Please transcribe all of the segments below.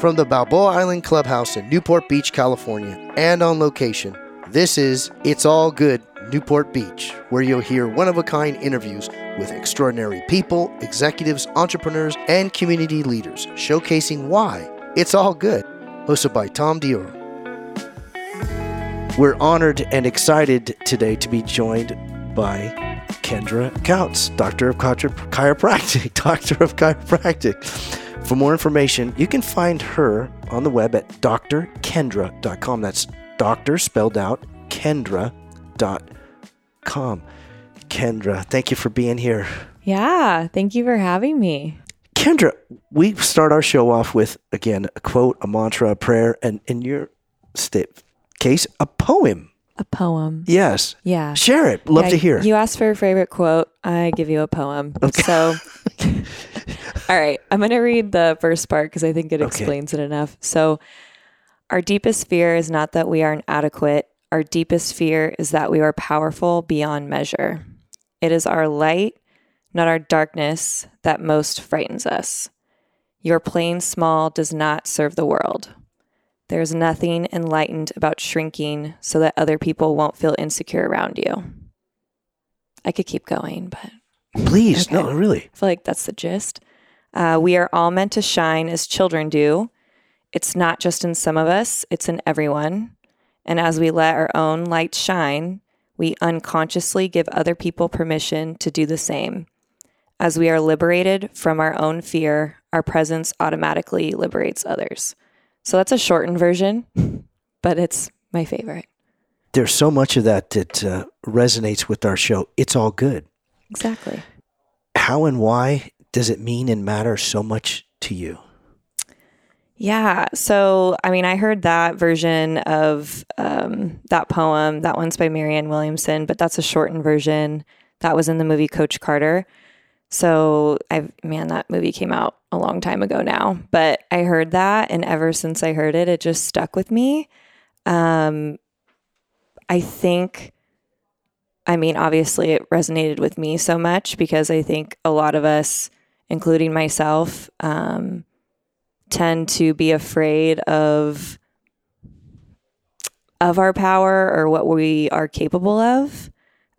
From the Balboa Island Clubhouse in Newport Beach, California, and on location, this is It's All Good Newport Beach, where you'll hear one of a kind interviews with extraordinary people, executives, entrepreneurs, and community leaders, showcasing why it's all good. Hosted by Tom Dior. We're honored and excited today to be joined by Kendra Kautz, Doctor of Chiropractic. Doctor of Chiropractic. For more information, you can find her on the web at drkendra.com. That's doctor spelled out kendra.com. Kendra, thank you for being here. Yeah, thank you for having me. Kendra, we start our show off with, again, a quote, a mantra, a prayer, and in your st- case, a poem. A poem. Yes. Yeah. Share it. Love Yeah, to hear. You asked for a favorite quote. I give you a poem. Okay. So, all right, I'm going to read the first part because I think it Okay. explains it enough. So, our deepest fear is not that we are inadequate. Our deepest fear is that we are powerful beyond measure. It is our light, not our darkness, that most frightens us. Your plain small does not serve the world. There is nothing enlightened about shrinking so that other people won't feel insecure around you. I could keep going, but Please. Okay. No, really. I feel like that's the gist. Uh, we are all meant to shine as children do. It's not just in some of us, it's in everyone. And as we let our own light shine, we unconsciously give other people permission to do the same. As we are liberated from our own fear, our presence automatically liberates others. So that's a shortened version, but it's my favorite. There's so much of that that uh, resonates with our show. It's all good. Exactly. How and why does it mean and matter so much to you? Yeah. So, I mean, I heard that version of um, that poem. That one's by Marianne Williamson, but that's a shortened version. That was in the movie Coach Carter. So, I man, that movie came out a long time ago now, but I heard that, and ever since I heard it, it just stuck with me. Um, I think, I mean, obviously, it resonated with me so much because I think a lot of us, including myself, um, tend to be afraid of of our power or what we are capable of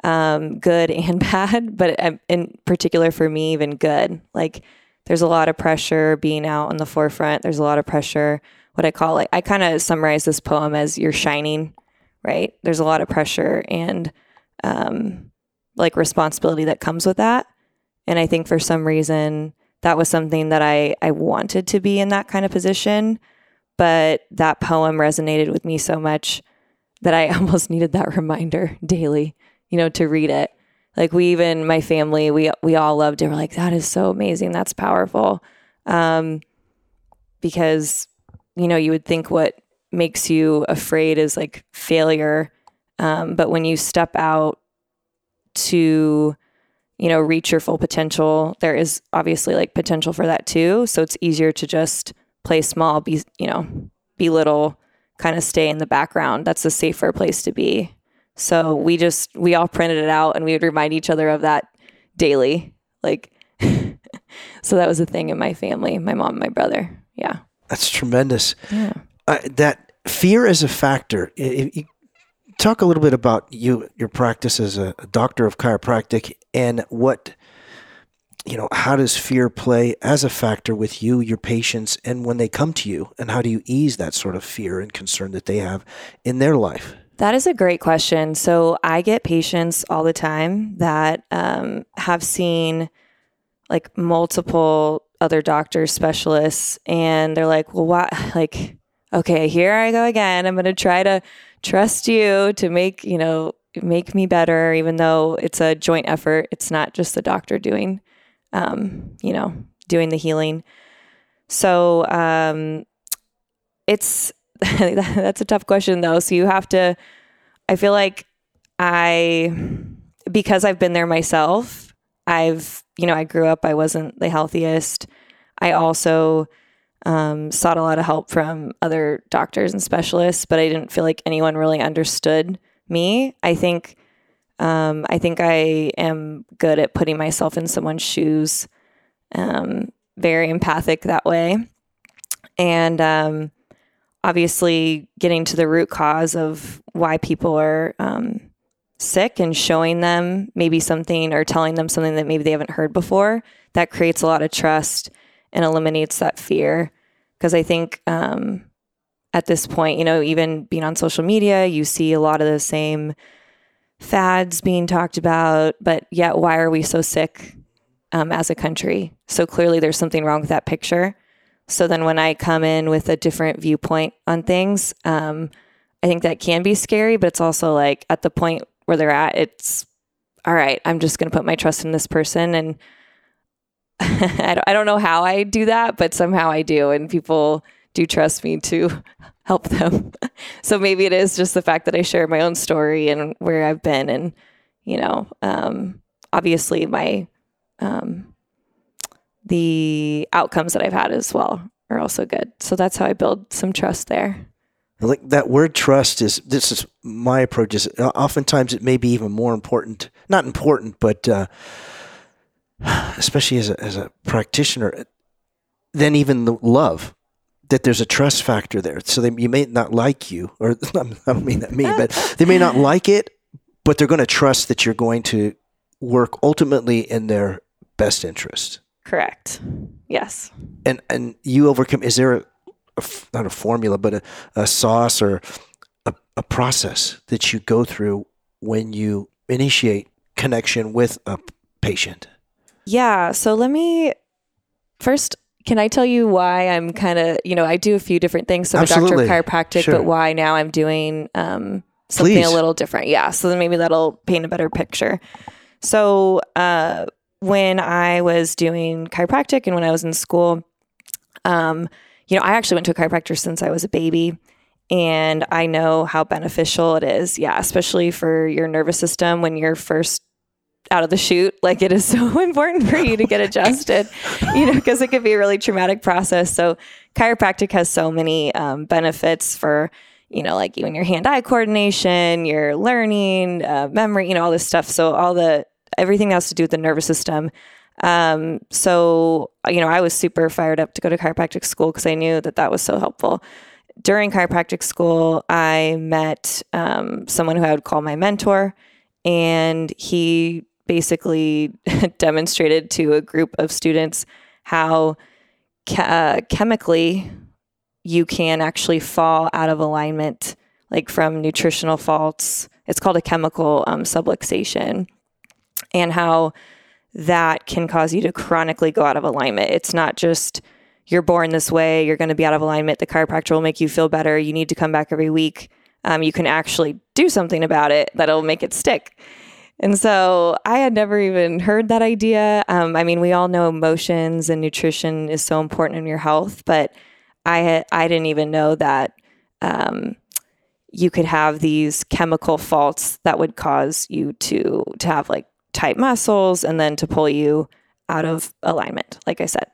um, good and bad but um, in particular for me even good. Like there's a lot of pressure being out on the forefront. There's a lot of pressure what i call like i kind of summarize this poem as you're shining right? There's a lot of pressure and um, like responsibility that comes with that and i think for some reason that was something that I, I wanted to be in that kind of position. But that poem resonated with me so much that I almost needed that reminder daily, you know, to read it. Like we even, my family, we we all loved it. We're like, that is so amazing. That's powerful. Um, because, you know, you would think what makes you afraid is like failure. Um, but when you step out to you know, reach your full potential, there is obviously like potential for that too. So it's easier to just play small, be, you know, be little, kind of stay in the background. That's a safer place to be. So we just, we all printed it out and we would remind each other of that daily. Like, so that was a thing in my family, my mom, my brother. Yeah. That's tremendous. Yeah. Uh, that fear is a factor. I- I- you- talk a little bit about you, your practice as a, doctor of chiropractic, and what you know. How does fear play as a factor with you, your patients, and when they come to you, and how do you ease that sort of fear and concern that they have in their life? That is a great question. So I get patients all the time that um, have seen like multiple other doctors, specialists, and they're like, well, what? Like, okay, here I go again. I'm going to try to trust you to make, you know, make me better, even though it's a joint effort. It's not just the doctor doing, um, you know, doing the healing. So um, it's, that's a tough question though. So you have to, I feel like I, because I've been there myself, I've, you know, I grew up, I wasn't the healthiest. I also um, sought a lot of help from other doctors and specialists, but I didn't feel like anyone really understood me. I think, um, I think I am good at putting myself in someone's shoes, um, very empathic that way. and um, obviously getting to the root cause of why people are um, sick and showing them maybe something or telling them something that maybe they haven't heard before. That creates a lot of trust and eliminates that fear. Because I think um, at this point, you know, even being on social media, you see a lot of the same fads being talked about, but yet why are we so sick um, as a country? So clearly there's something wrong with that picture. So then when I come in with a different viewpoint on things, um, I think that can be scary, but it's also like at the point where they're at, it's all right, I'm just going to put my trust in this person. And I don't know how I do that, but somehow I do. And people do trust me to help them. so maybe it is just the fact that I share my own story and where I've been. And, you know, um, obviously my, um, the outcomes that I've had as well are also good. So that's how I build some trust there. Like that word trust is this is my approach is uh, oftentimes it may be even more important, not important, but uh, especially as a, as a practitioner, than even the love that there's a trust factor there. So they, you may not like you, or I don't mean that mean, but they may not like it, but they're going to trust that you're going to work ultimately in their best interest. Correct. Yes. And and you overcome. Is there a, a not a formula, but a, a sauce or a, a process that you go through when you initiate connection with a patient? Yeah. So let me first can I tell you why I'm kind of, you know, I do a few different things. So I'm a doctor of chiropractic, sure. but why now I'm doing um, something Please. a little different. Yeah. So then maybe that'll paint a better picture. So uh, when I was doing chiropractic and when I was in school, um, you know, I actually went to a chiropractor since I was a baby. And I know how beneficial it is. Yeah, especially for your nervous system when you're first out of the chute. Like it is so important for you to get adjusted, you know, because it could be a really traumatic process. So chiropractic has so many um, benefits for, you know, like even your hand-eye coordination, your learning, uh, memory, you know, all this stuff. So all the everything that has to do with the nervous system. Um, so, you know, I was super fired up to go to chiropractic school because I knew that that was so helpful. During chiropractic school, I met um, someone who I would call my mentor, and he basically demonstrated to a group of students how uh, chemically you can actually fall out of alignment, like from nutritional faults. It's called a chemical um, subluxation and how that can cause you to chronically go out of alignment. It's not just you're born this way, you're going to be out of alignment. The chiropractor will make you feel better. You need to come back every week. Um, you can actually do something about it that'll make it stick. And so I had never even heard that idea. Um, I mean, we all know emotions and nutrition is so important in your health, but I had, I didn't even know that um, you could have these chemical faults that would cause you to to have like tight muscles and then to pull you out of alignment, like I said.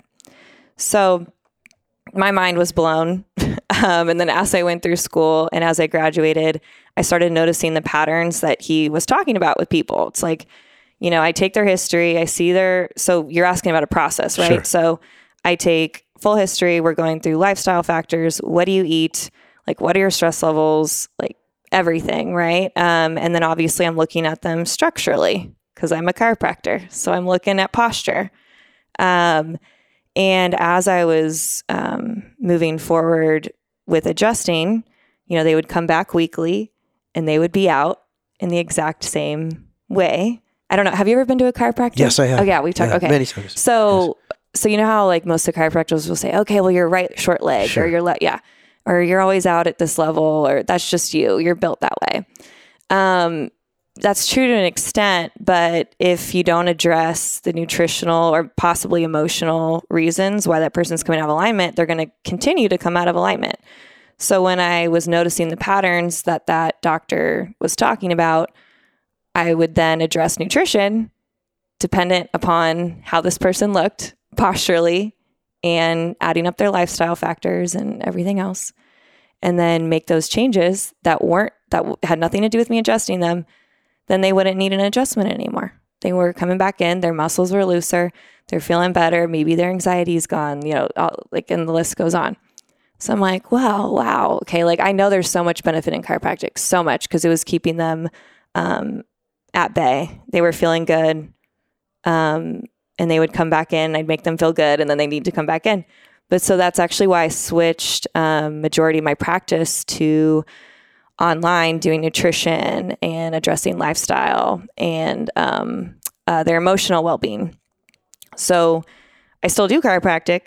So my mind was blown. Um, and then as I went through school and as I graduated, I started noticing the patterns that he was talking about with people. It's like, you know, I take their history, I see their, so you're asking about a process, right? Sure. So I take full history, we're going through lifestyle factors. What do you eat? Like, what are your stress levels? Like, everything, right? Um, and then obviously, I'm looking at them structurally because I'm a chiropractor. So I'm looking at posture. Um, and as I was um, moving forward with adjusting, you know, they would come back weekly and they would be out in the exact same way. I don't know. Have you ever been to a chiropractor? Yes, I have. Oh, yeah, we've talked. Yeah, okay, many times. So, yes. so you know how like most of the chiropractors will say, "Okay, well, you're right short leg, sure. or you're left, yeah, or you're always out at this level, or that's just you. You're built that way." Um, that's true to an extent, but if you don't address the nutritional or possibly emotional reasons why that person's coming out of alignment, they're going to continue to come out of alignment. So when I was noticing the patterns that that doctor was talking about, I would then address nutrition dependent upon how this person looked posturally and adding up their lifestyle factors and everything else. And then make those changes that weren't, that had nothing to do with me adjusting them then they wouldn't need an adjustment anymore. They were coming back in, their muscles were looser, they're feeling better, maybe their anxiety's gone, you know, all, like, and the list goes on. So I'm like, wow, wow. Okay. Like I know there's so much benefit in chiropractic, so much because it was keeping them um, at bay. They were feeling good. Um, and they would come back in. I'd make them feel good and then they need to come back in. But so that's actually why I switched um, majority of my practice to online doing nutrition and addressing lifestyle and um, uh, their emotional well-being. So I still do chiropractic.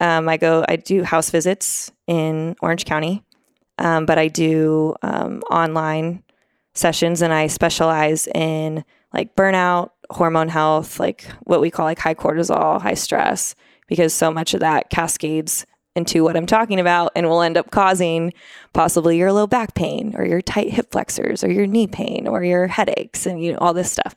Um, I go, I do house visits in Orange County, um, but I do um, online sessions and I specialize in like burnout, hormone health, like what we call like high cortisol, high stress, because so much of that cascades into what I'm talking about and will end up causing possibly your low back pain or your tight hip flexors or your knee pain or your headaches and you know all this stuff.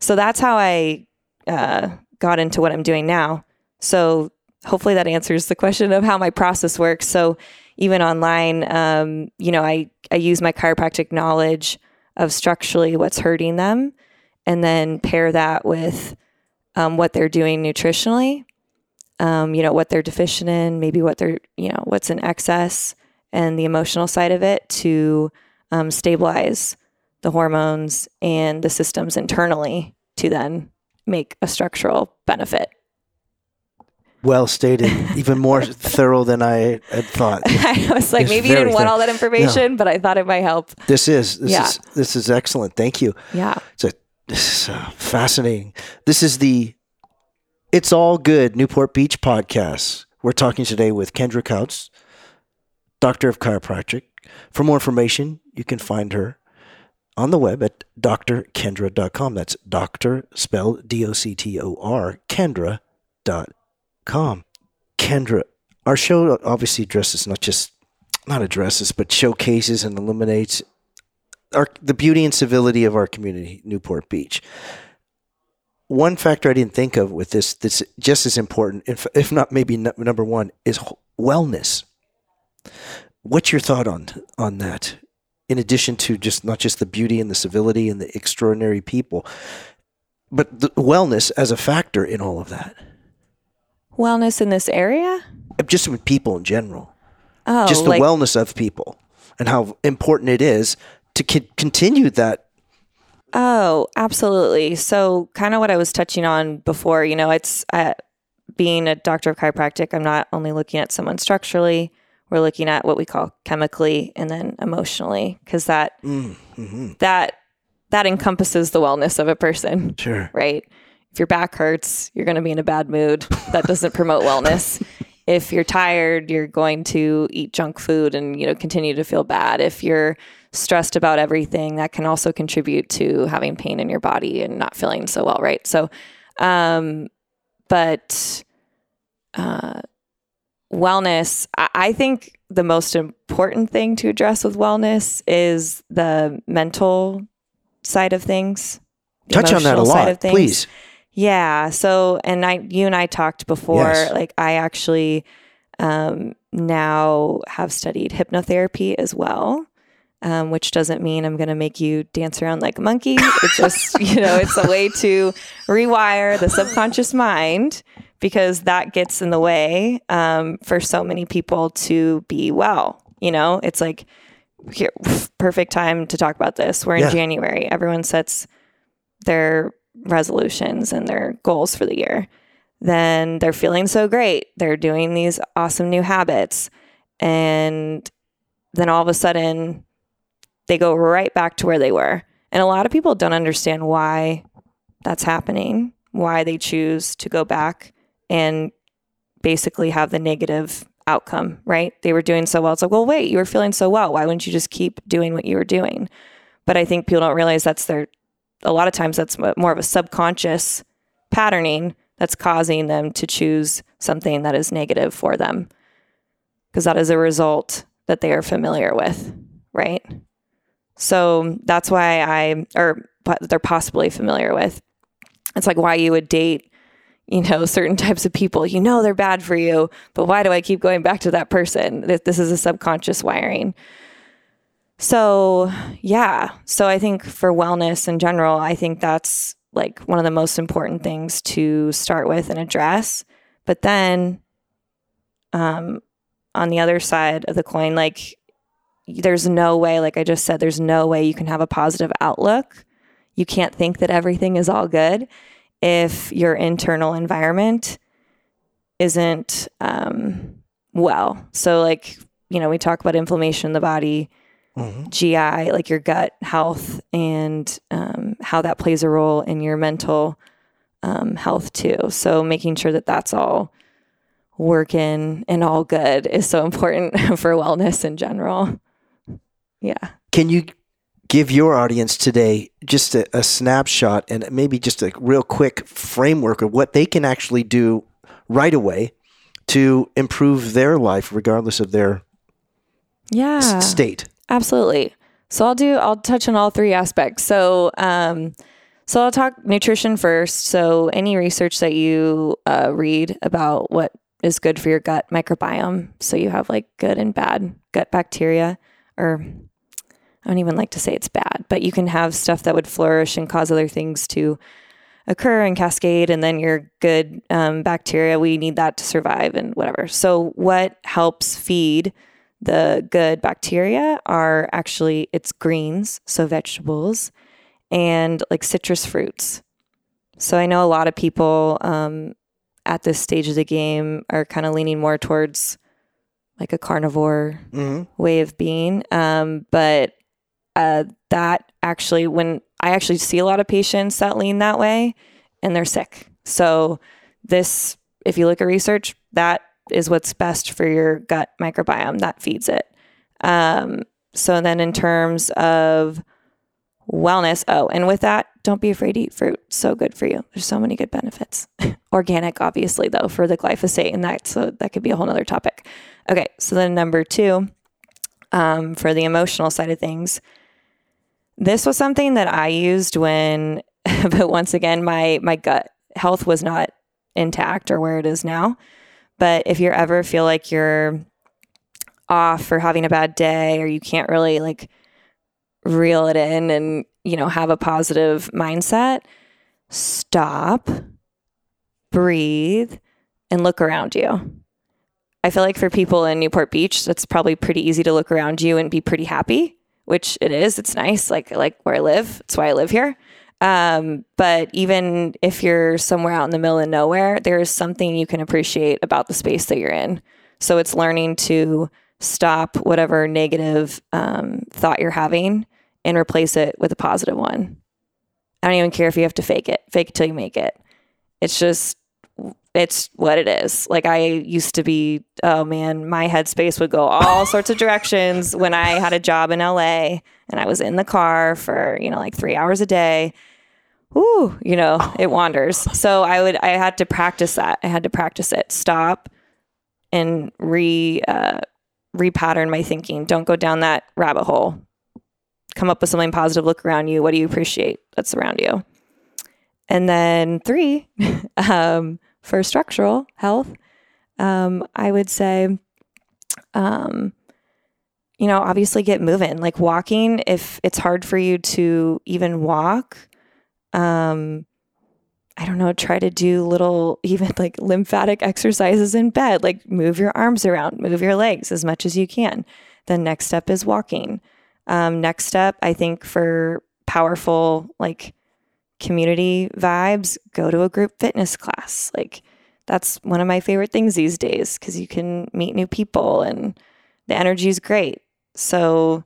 So that's how I uh, got into what I'm doing now. So hopefully that answers the question of how my process works. So even online, um, you know, I I use my chiropractic knowledge of structurally what's hurting them, and then pair that with um, what they're doing nutritionally. Um, you know what they're deficient in, maybe what they're you know what's in excess, and the emotional side of it to um, stabilize the hormones and the systems internally to then make a structural benefit. Well stated, even more thorough than I had thought. I was like, It's maybe you didn't want thorough. all that information, but I thought it might help. This is this Yeah. is this is excellent. Thank you. Yeah. It's a this is uh, fascinating. This is the It's All Good Newport Beach podcast. We're talking today with Kendra Kautz, Doctor of Chiropractic. For more information, you can find her on the web at drkendra.com. That's doctor spelled D O C T O R Kendra.com. Kendra, our show obviously addresses not just not addresses, but showcases and illuminates our the beauty and civility of our community, Newport Beach. One factor I didn't think of with this that's just as important, if, if not maybe n- number one, is wellness. What's your thought on on that? In addition to just not just the beauty and the civility and the extraordinary people, but the wellness as a factor in all of that, Wellness in this area? Uh, just with people in general. Oh, just the like, wellness of people and how important it is to co- continue that. Oh, absolutely. So, kind of what I was touching on before, you know, it's uh, being a doctor of chiropractic, I'm not only looking at someone structurally, we're looking at what we call chemically and then emotionally, because that, that, that encompasses the wellness of a person, Sure. right? If your back hurts, you're going to be in a bad mood. That doesn't promote wellness. If you're tired, you're going to eat junk food and, you know, continue to feel bad. If you're stressed about everything, that can also contribute to having pain in your body and not feeling so well, right? So, um, but uh, wellness, I, I think the most important thing to address with wellness is the mental side of things. Touch on that a lot, please. Yeah. So, and I, you and I talked before. Yes. Like, I actually um, now have studied hypnotherapy as well, um, which doesn't mean I'm going to make you dance around like a monkey. It's just, you know, it's a way to rewire the subconscious mind because that gets in the way um, for so many people to be well. You know, it's like, here, perfect time to talk about this. We're in Yeah. January. Everyone sets their resolutions and their goals for the year. Then they're feeling so great. They're doing these awesome new habits. And then all of a sudden, they go right back to where they were. And a lot of people don't understand why that's happening, why they choose to go back and basically have the negative outcome, right? They were doing so well. It's like, well, wait, you were feeling so well. Why wouldn't you just keep doing what you were doing? But I think people don't realize that's their, a lot of times that's more of a subconscious patterning that's causing them to choose something that is negative for them because that is a result that they are familiar with, right? So that's why I, or they're possibly familiar with. It's like why you would date, you know, certain types of people. You know they're bad for you, but why do I keep going back to that person? This is a subconscious wiring. So, yeah. So I think for wellness in general, I think that's like one of the most important things to start with and address. But then um on the other side of the coin, like there's no way, like I just said, there's no way you can have a positive outlook. You can't think that everything is all good if your internal environment isn't um, well. So, like, you know, we talk about inflammation in the body, Mhm. GI, like your gut health, and um, how that plays a role in your mental um, health too. So, making sure that that's all working and all good is so important for wellness in general. Yeah. Can you give your audience today just a, a snapshot and maybe just a real quick framework of what they can actually do right away to improve their life, regardless of their Yeah. s- state? Absolutely. So I'll do I'll touch on all three aspects. So um so I'll talk nutrition first. So any research that you uh, read about what is good for your gut microbiome. So you have like good and bad gut bacteria or I don't even like to say it's bad, but you can have stuff that would flourish and cause other things to occur and cascade, and then your good um, bacteria, we need that to survive and whatever. So, what helps feed the good bacteria are actually it's greens, so vegetables, and like citrus fruits. So, I know a lot of people um, at this stage of the game are kind of leaning more towards like a carnivore Mm-hmm. way of being. Um, but uh, that actually, when I actually see a lot of patients that lean that way and they're sick. So, this, if you look at research, that is what's best for your gut microbiome that feeds it. Um, so, then in terms of wellness, oh, and with that, don't be afraid to eat fruit. So good for you. There's so many good benefits. Organic, obviously, though, for the glyphosate, and that so that could be a whole other topic. Okay, so then number two, um, for the emotional side of things, this was something that I used when, but once again, my my gut health was not intact or where it is now. But if you ever feel like you're off or having a bad day, or you can't really like reel it in and you know have a positive mindset, stop, breathe, and look around you. I feel like for people in Newport Beach, that's probably pretty easy to look around you and be pretty happy, which it is. It's nice, like like where I live. It's why I live here. Um, but even if you're somewhere out in the middle of nowhere, there is something you can appreciate about the space that you're in. So it's learning to stop whatever negative um, thought you're having and replace it with a positive one. I don't even care if you have to fake it. Fake it till you make it. It's just it's what it is. Like I used to be, oh man, my headspace would go all sorts of directions when I had a job in LA and I was in the car for, you know, like three hours a day. Ooh, you know, it wanders. So I would, I had to practice that. I had to practice it. Stop and re, uh, repattern my thinking. Don't go down that rabbit hole. Come up with something positive. Look around you. What do you appreciate that's around you? And then three, um, for structural health, um, I would say, um, you know, obviously get moving. Like walking, if it's hard for you to even walk, um, I don't know, try to do little, even like lymphatic exercises in bed, like move your arms around, move your legs as much as you can. The next step is walking. Um, next step, I think for powerful, like community vibes, go to a group fitness class. Like that's one of my favorite things these days because you can meet new people and the energy is great. So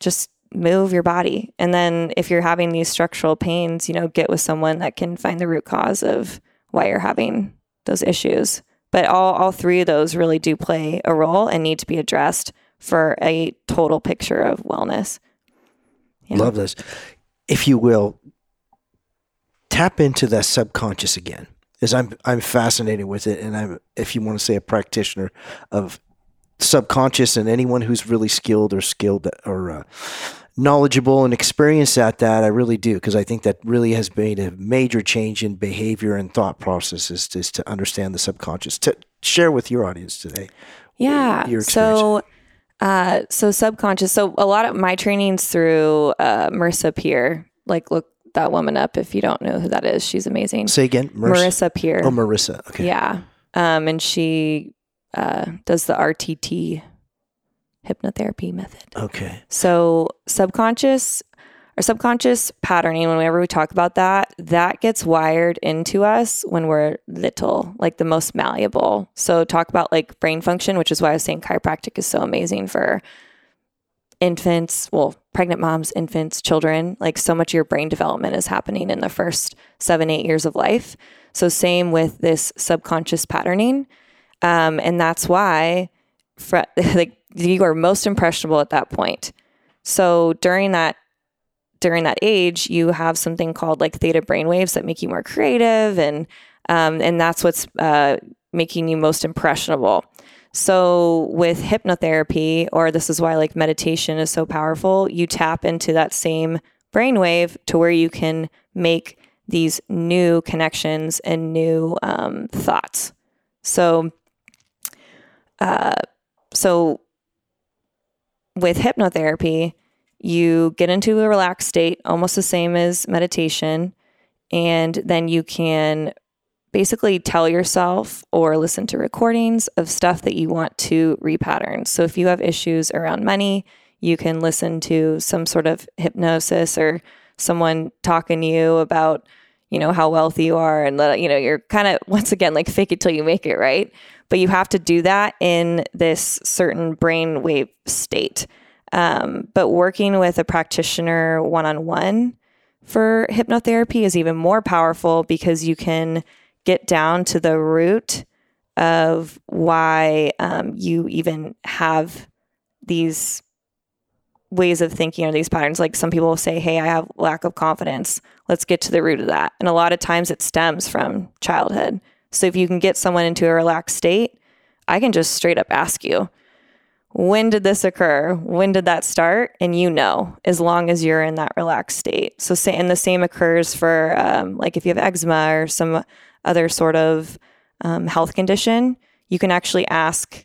just move your body. And then if you're having these structural pains, you know, get with someone that can find the root cause of why you're having those issues. But all, all three of those really do play a role and need to be addressed for a total picture of wellness. Yeah. Love this. If you will, tap into that subconscious again. Is I'm I'm fascinated with it, and I'm if you want to say a practitioner of subconscious, and anyone who's really skilled or skilled or uh, knowledgeable and experienced at that, I really do because I think that really has made a major change in behavior and thought processes is to understand the subconscious. To share with your audience today. Yeah. your so, uh, so subconscious. So a lot of my trainings through uh, Marissa Peer. Like, look that woman up if you don't know who that is. She's amazing. Say again, Marissa. Marissa Peer. Oh, Marissa. Okay. Yeah. Um, and she uh, does the RTT hypnotherapy method. Okay. So subconscious or subconscious patterning, whenever we talk about that, that gets wired into us when we're little, like the most malleable. So talk about like brain function, which is why I was saying chiropractic is so amazing for infants, well, pregnant moms, infants, children. Like so much of your brain development is happening in the first seven, eight years of life. So same with this subconscious patterning. Um, and that's why like you are most impressionable at that point. So during that during that age, you have something called like theta brainwaves that make you more creative, and um, and that's what's uh, making you most impressionable. So with hypnotherapy, or this is why like meditation is so powerful, you tap into that same brainwave to where you can make these new connections and new um, thoughts. So, uh, so with hypnotherapy, you get into a relaxed state, almost the same as meditation, and then you can basically tell yourself or listen to recordings of stuff that you want to repattern. So if you have issues around money, you can listen to some sort of hypnosis or someone talking to you about, you know, how wealthy you are and you know, you're kind of once again like fake it till you make it, right? But you have to do that in this certain brainwave state. Um, but working with a practitioner one on one for hypnotherapy is even more powerful because you can get down to the root of why um, you even have these ways of thinking or these patterns. Like some people will say, Hey, I have lack of confidence. Let's get to the root of that. And a lot of times it stems from childhood. So if you can get someone into a relaxed state, I can just straight up ask you, when did this occur? When did that start? And you know, as long as you're in that relaxed state. So, say, and the same occurs for um, like if you have eczema or some other sort of um, health condition, you can actually ask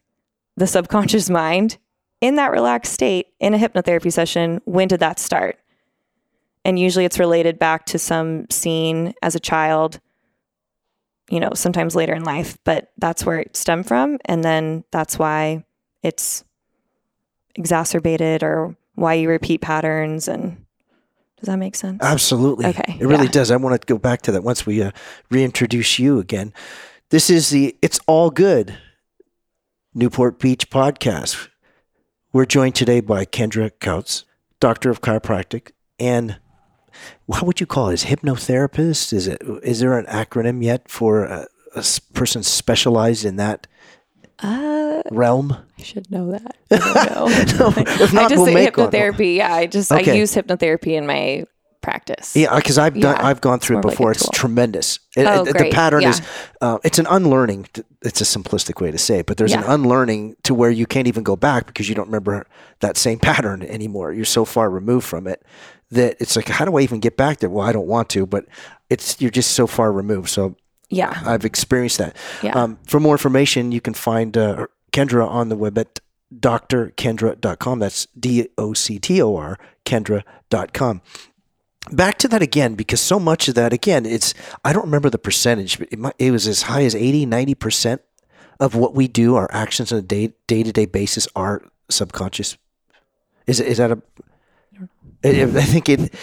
the subconscious mind in that relaxed state in a hypnotherapy session, when did that start? And usually it's related back to some scene as a child, you know, sometimes later in life, but that's where it stemmed from. And then that's why it's exacerbated or why you repeat patterns and does that make sense? Absolutely. Okay, It really yeah. does. I want to go back to that once we uh, reintroduce you again. This is the It's All Good Newport Beach podcast. We're joined today by Kendra Kautz, Doctor of Chiropractic, and what would you call it? Is hypnotherapist? Is it? Is there an acronym yet for a person specialized in that Uh, realm? I should know that. I don't know. if not, I just we'll say make one. hypnotherapy. Yeah, I just Okay. I use hypnotherapy in my practice. Yeah, because I've done, Yeah, I've gone through it of like before. it's tremendous. It- Oh, it- the pattern Yeah. is, uh, it's an unlearning. It's a simplistic way to say it, but there's an unlearning to where you can't even go back because you don't remember that same pattern anymore. You're so far removed from it that it's like, how do I even get back there? Well, I don't want to, but it's you're just so far removed. So Yeah. I've experienced that. Yeah. Um, for more information, you can find uh, Kendra on the web at drkendra.com. That's D O C T O R, Kendra.com. Back to that again, because so much of that, again, it's, I don't remember the percentage, but it, might, it was as high as 80, 90% of what we do, our actions on a day day to day basis are subconscious. Is, is that a, I I think it,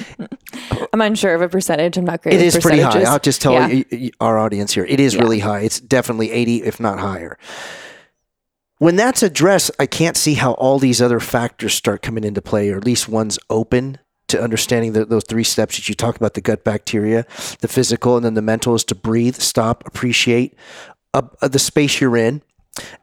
I'm unsure of a percentage. I'm not great. it is pretty high. I'll just tell Yeah. our audience here. It is Yeah. really high. It's definitely 80, if not higher. When that's addressed, I can't see how all these other factors start coming into play, or at least one's open to understanding the, those three steps that you talk about the gut bacteria, the physical, and then the mental is to breathe, stop, appreciate uh, uh, the space you're in.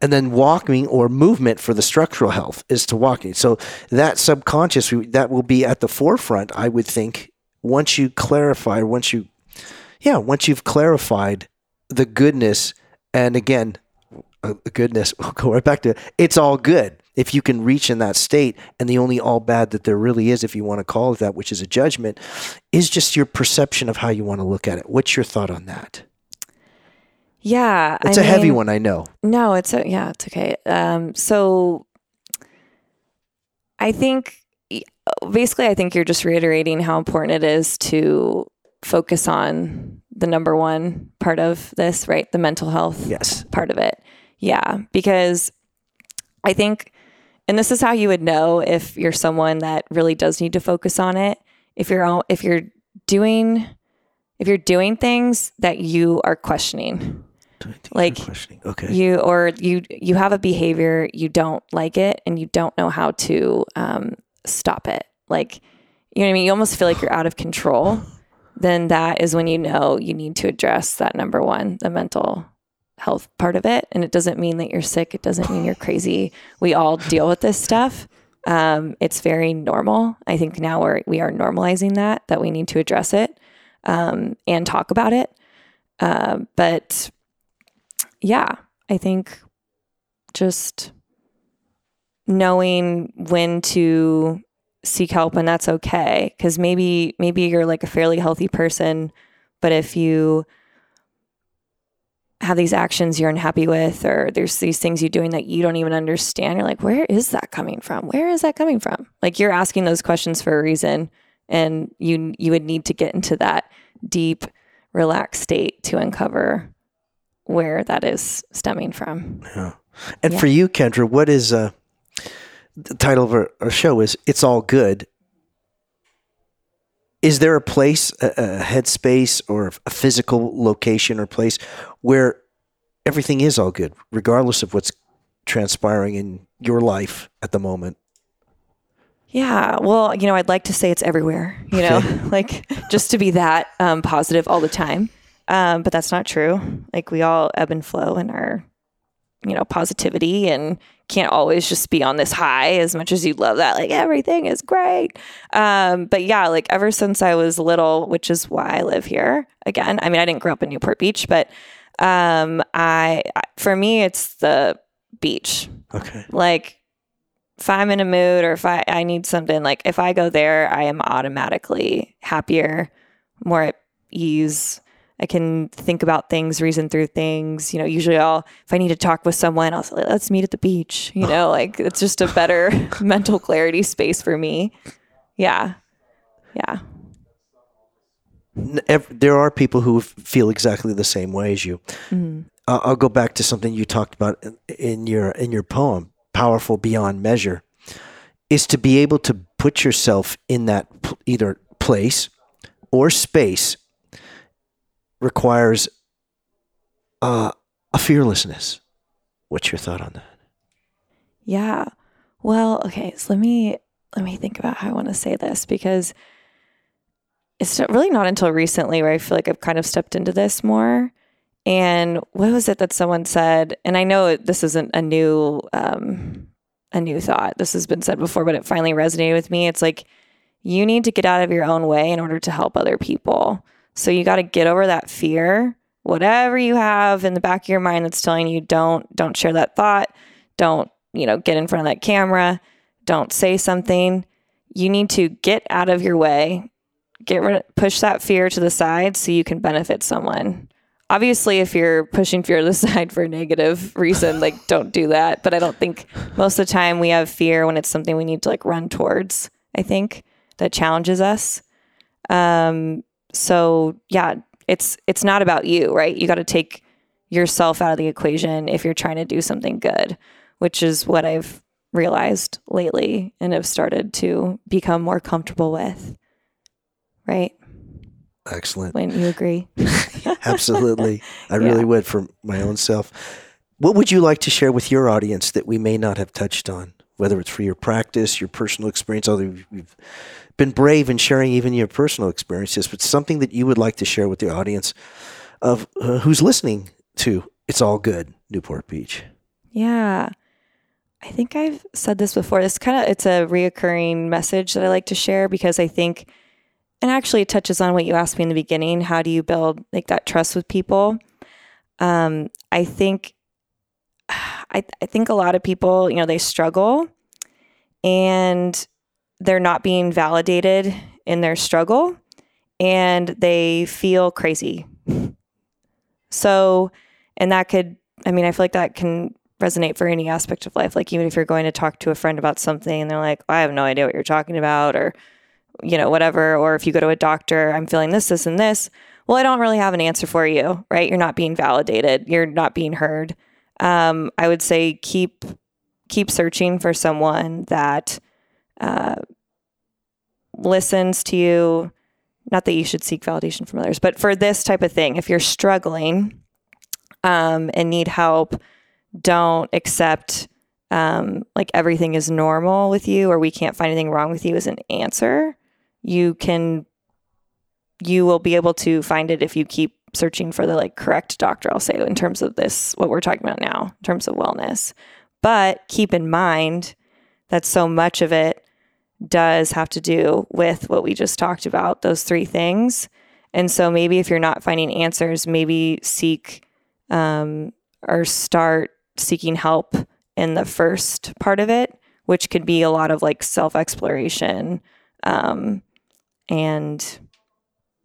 And then walking or movement for the structural health is to walking. So that subconscious, that will be at the forefront, I would think, once you clarify, once you yeah, once you've clarified the goodness, and again, uh, goodness, we'll go right back to it. It's all good if you can reach in that state, and the only all bad that there really is, if you want to call it that, which is a judgment, is just your perception of how you want to look at it. What's your thought on that? Yeah. It's a a heavy one, I know. No, it's a, yeah, it's okay. Um, so I think basically, I think you're just reiterating how important it is to focus on the number one part of this, right? The mental health Yes. part of it. Yeah, because I think, and this is how you would know if you're someone that really does need to focus on it. If you're all, if you're doing, if you're doing things that you are questioning, like. Okay. you or you you have a behavior you don't like it and you don't know how to um, stop it. Like you know what I mean. You almost feel like you're out of control. Then that is when you know you need to address that number one, the mental health part of it. And it doesn't mean that you're sick. It doesn't mean you're crazy. We all deal with this stuff. Um, it's very normal. I think now we're we are normalizing that that we need to address it um, and talk about it. Uh, but yeah, I think just knowing when to seek help and that's okay because maybe maybe you're like a fairly healthy person but if you have these actions you're unhappy with or there's these things you're doing that you don't even understand you're like where is that coming from? Where is that coming from? Like you're asking those questions for a reason and you you would need to get into that deep relaxed state to uncover where that is stemming from Yeah. And Yeah. for you, Kendra, what is uh, the title of our, our show? Is "It's All Good." Is there a place, a, a headspace, or a physical location or place where everything is all good, regardless of what's transpiring in your life at the moment? Yeah, well, you know, I'd like to say it's everywhere, you know, like just to be that um, positive all the time. Um, but that's not true. Like we all ebb and flow in our, you know, positivity and can't always just be on this high as much as you'd love that. Like everything is great. Um, but yeah, like ever since I was little, which is why I live here again. I mean, I didn't grow up in Newport Beach, but um, I, I- for me, it's the beach Okay. like if I'm in a mood or if I, I need something, like if I go there, I am automatically happier, more at ease. I can think about things, reason through things. You know, usually I'll, if I need to talk with someone, I'll say, let's meet at the beach. You know, like it's just a better mental clarity space for me. Yeah. Yeah. There are people who feel exactly the same way as you. Mhm. Uh, I'll go back to something you talked about in- in your in your poem, "Powerful Beyond Measure," is to be able to put yourself in that either place or space requires uh, a fearlessness. What's your thought on that? Yeah. Well, okay, so let me let me think about how I want to say this because it's really not until recently where I feel like I've kind of stepped into this more. And what was it that someone said? And I know this isn't a new um, a new thought. This has been said before, but it finally resonated with me. It's like you need to get out of your own way in order to help other people. So you got to get over that fear. Whatever you have in the back of your mind that's telling you don't don't share that thought, don't you know get in front of that camera, don't say something. You need to get out of your way, get rid, push that fear to the side so you can benefit someone. Obviously, if you're pushing fear to the side for a negative reason, like don't do that. But I don't think most of the time we have fear when it's something we need to like run towards. I think that challenges us. Um, so yeah, it's it's not about you, right? You got to take yourself out of the equation if you're trying to do something good, which is what I've realized lately and have started to become more comfortable with. Right? Excellent. When you agree. Absolutely. I really would for my own self. What would you like to share with your audience that we may not have touched on, whether it's for your practice, your personal experience, although you've- been brave in sharing even your personal experiences, but something that you would like to share with the audience of uh, who's listening to It's All Good, Newport Beach. Yeah. I think I've said this before. This kind of it's a reoccurring message that I like to share because I think and actually it touches on what you asked me in the beginning. How do you build like that trust with people? Um, I think I, I think a lot of people, you know, they struggle and they're not being validated in their struggle and they feel crazy. So, and that could, I mean, I feel like that can resonate for any aspect of life. Like, even if you're going to talk to a friend about something and they're like, I have no idea what you're talking about, or, you know, whatever. Or if you go to a doctor, I'm feeling this, this, and this. Well, I don't really have an answer for you, right? You're not being validated, you're not being heard. Um, I would say keep keep searching for someone that uh, listens to you. Not that you should seek validation from others, but for this type of thing, if you're struggling um, and need help, don't accept um, like everything is normal with you or we can't find anything wrong with you as an answer. You can, you will be able to find it if you keep searching for the like correct doctor, I'll say, in terms of this, what we're talking about now, in terms of wellness. But keep in mind that so much of it does have to do with what we just talked about, those three things. And so maybe if you're not finding answers, maybe seek um, or start seeking help in the first part of it, which could be a lot of like self exploration um, and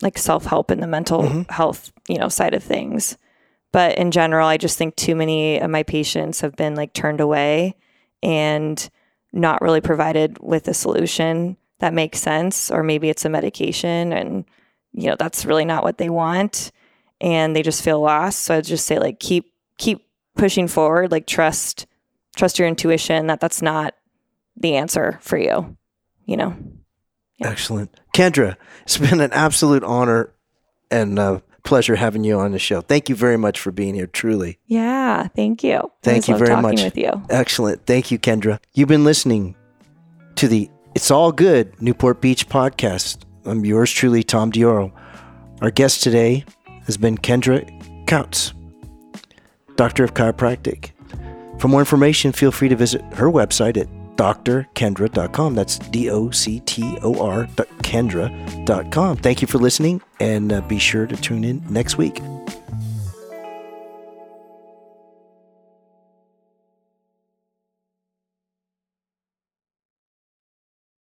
like self help in the mental Mhm. health, you know, side of things. But in general, I just think too many of my patients have been like turned away and not really provided with a solution that makes sense, or maybe it's a medication and you know that's really not what they want, and they just feel lost. So I'd just say like keep keep pushing forward, like trust trust your intuition that that's not the answer for you, you know. Yeah. Excellent. Kendra, it's been an absolute honor and uh, pleasure having you on the show. Thank you very much for being here, truly. Yeah, thank you. Thank you very much. with you. Excellent. Thank you, Kendra. You've been listening to the It's All Good Newport Beach podcast. I'm yours truly, Tom Dioro. Our guest today has been Kendra Kautz, Doctor of Chiropractic. For more information, feel free to visit her website at drkendra.com. That's D O C T O R Kendra.com. Thank you for listening and uh, be sure to tune in next week.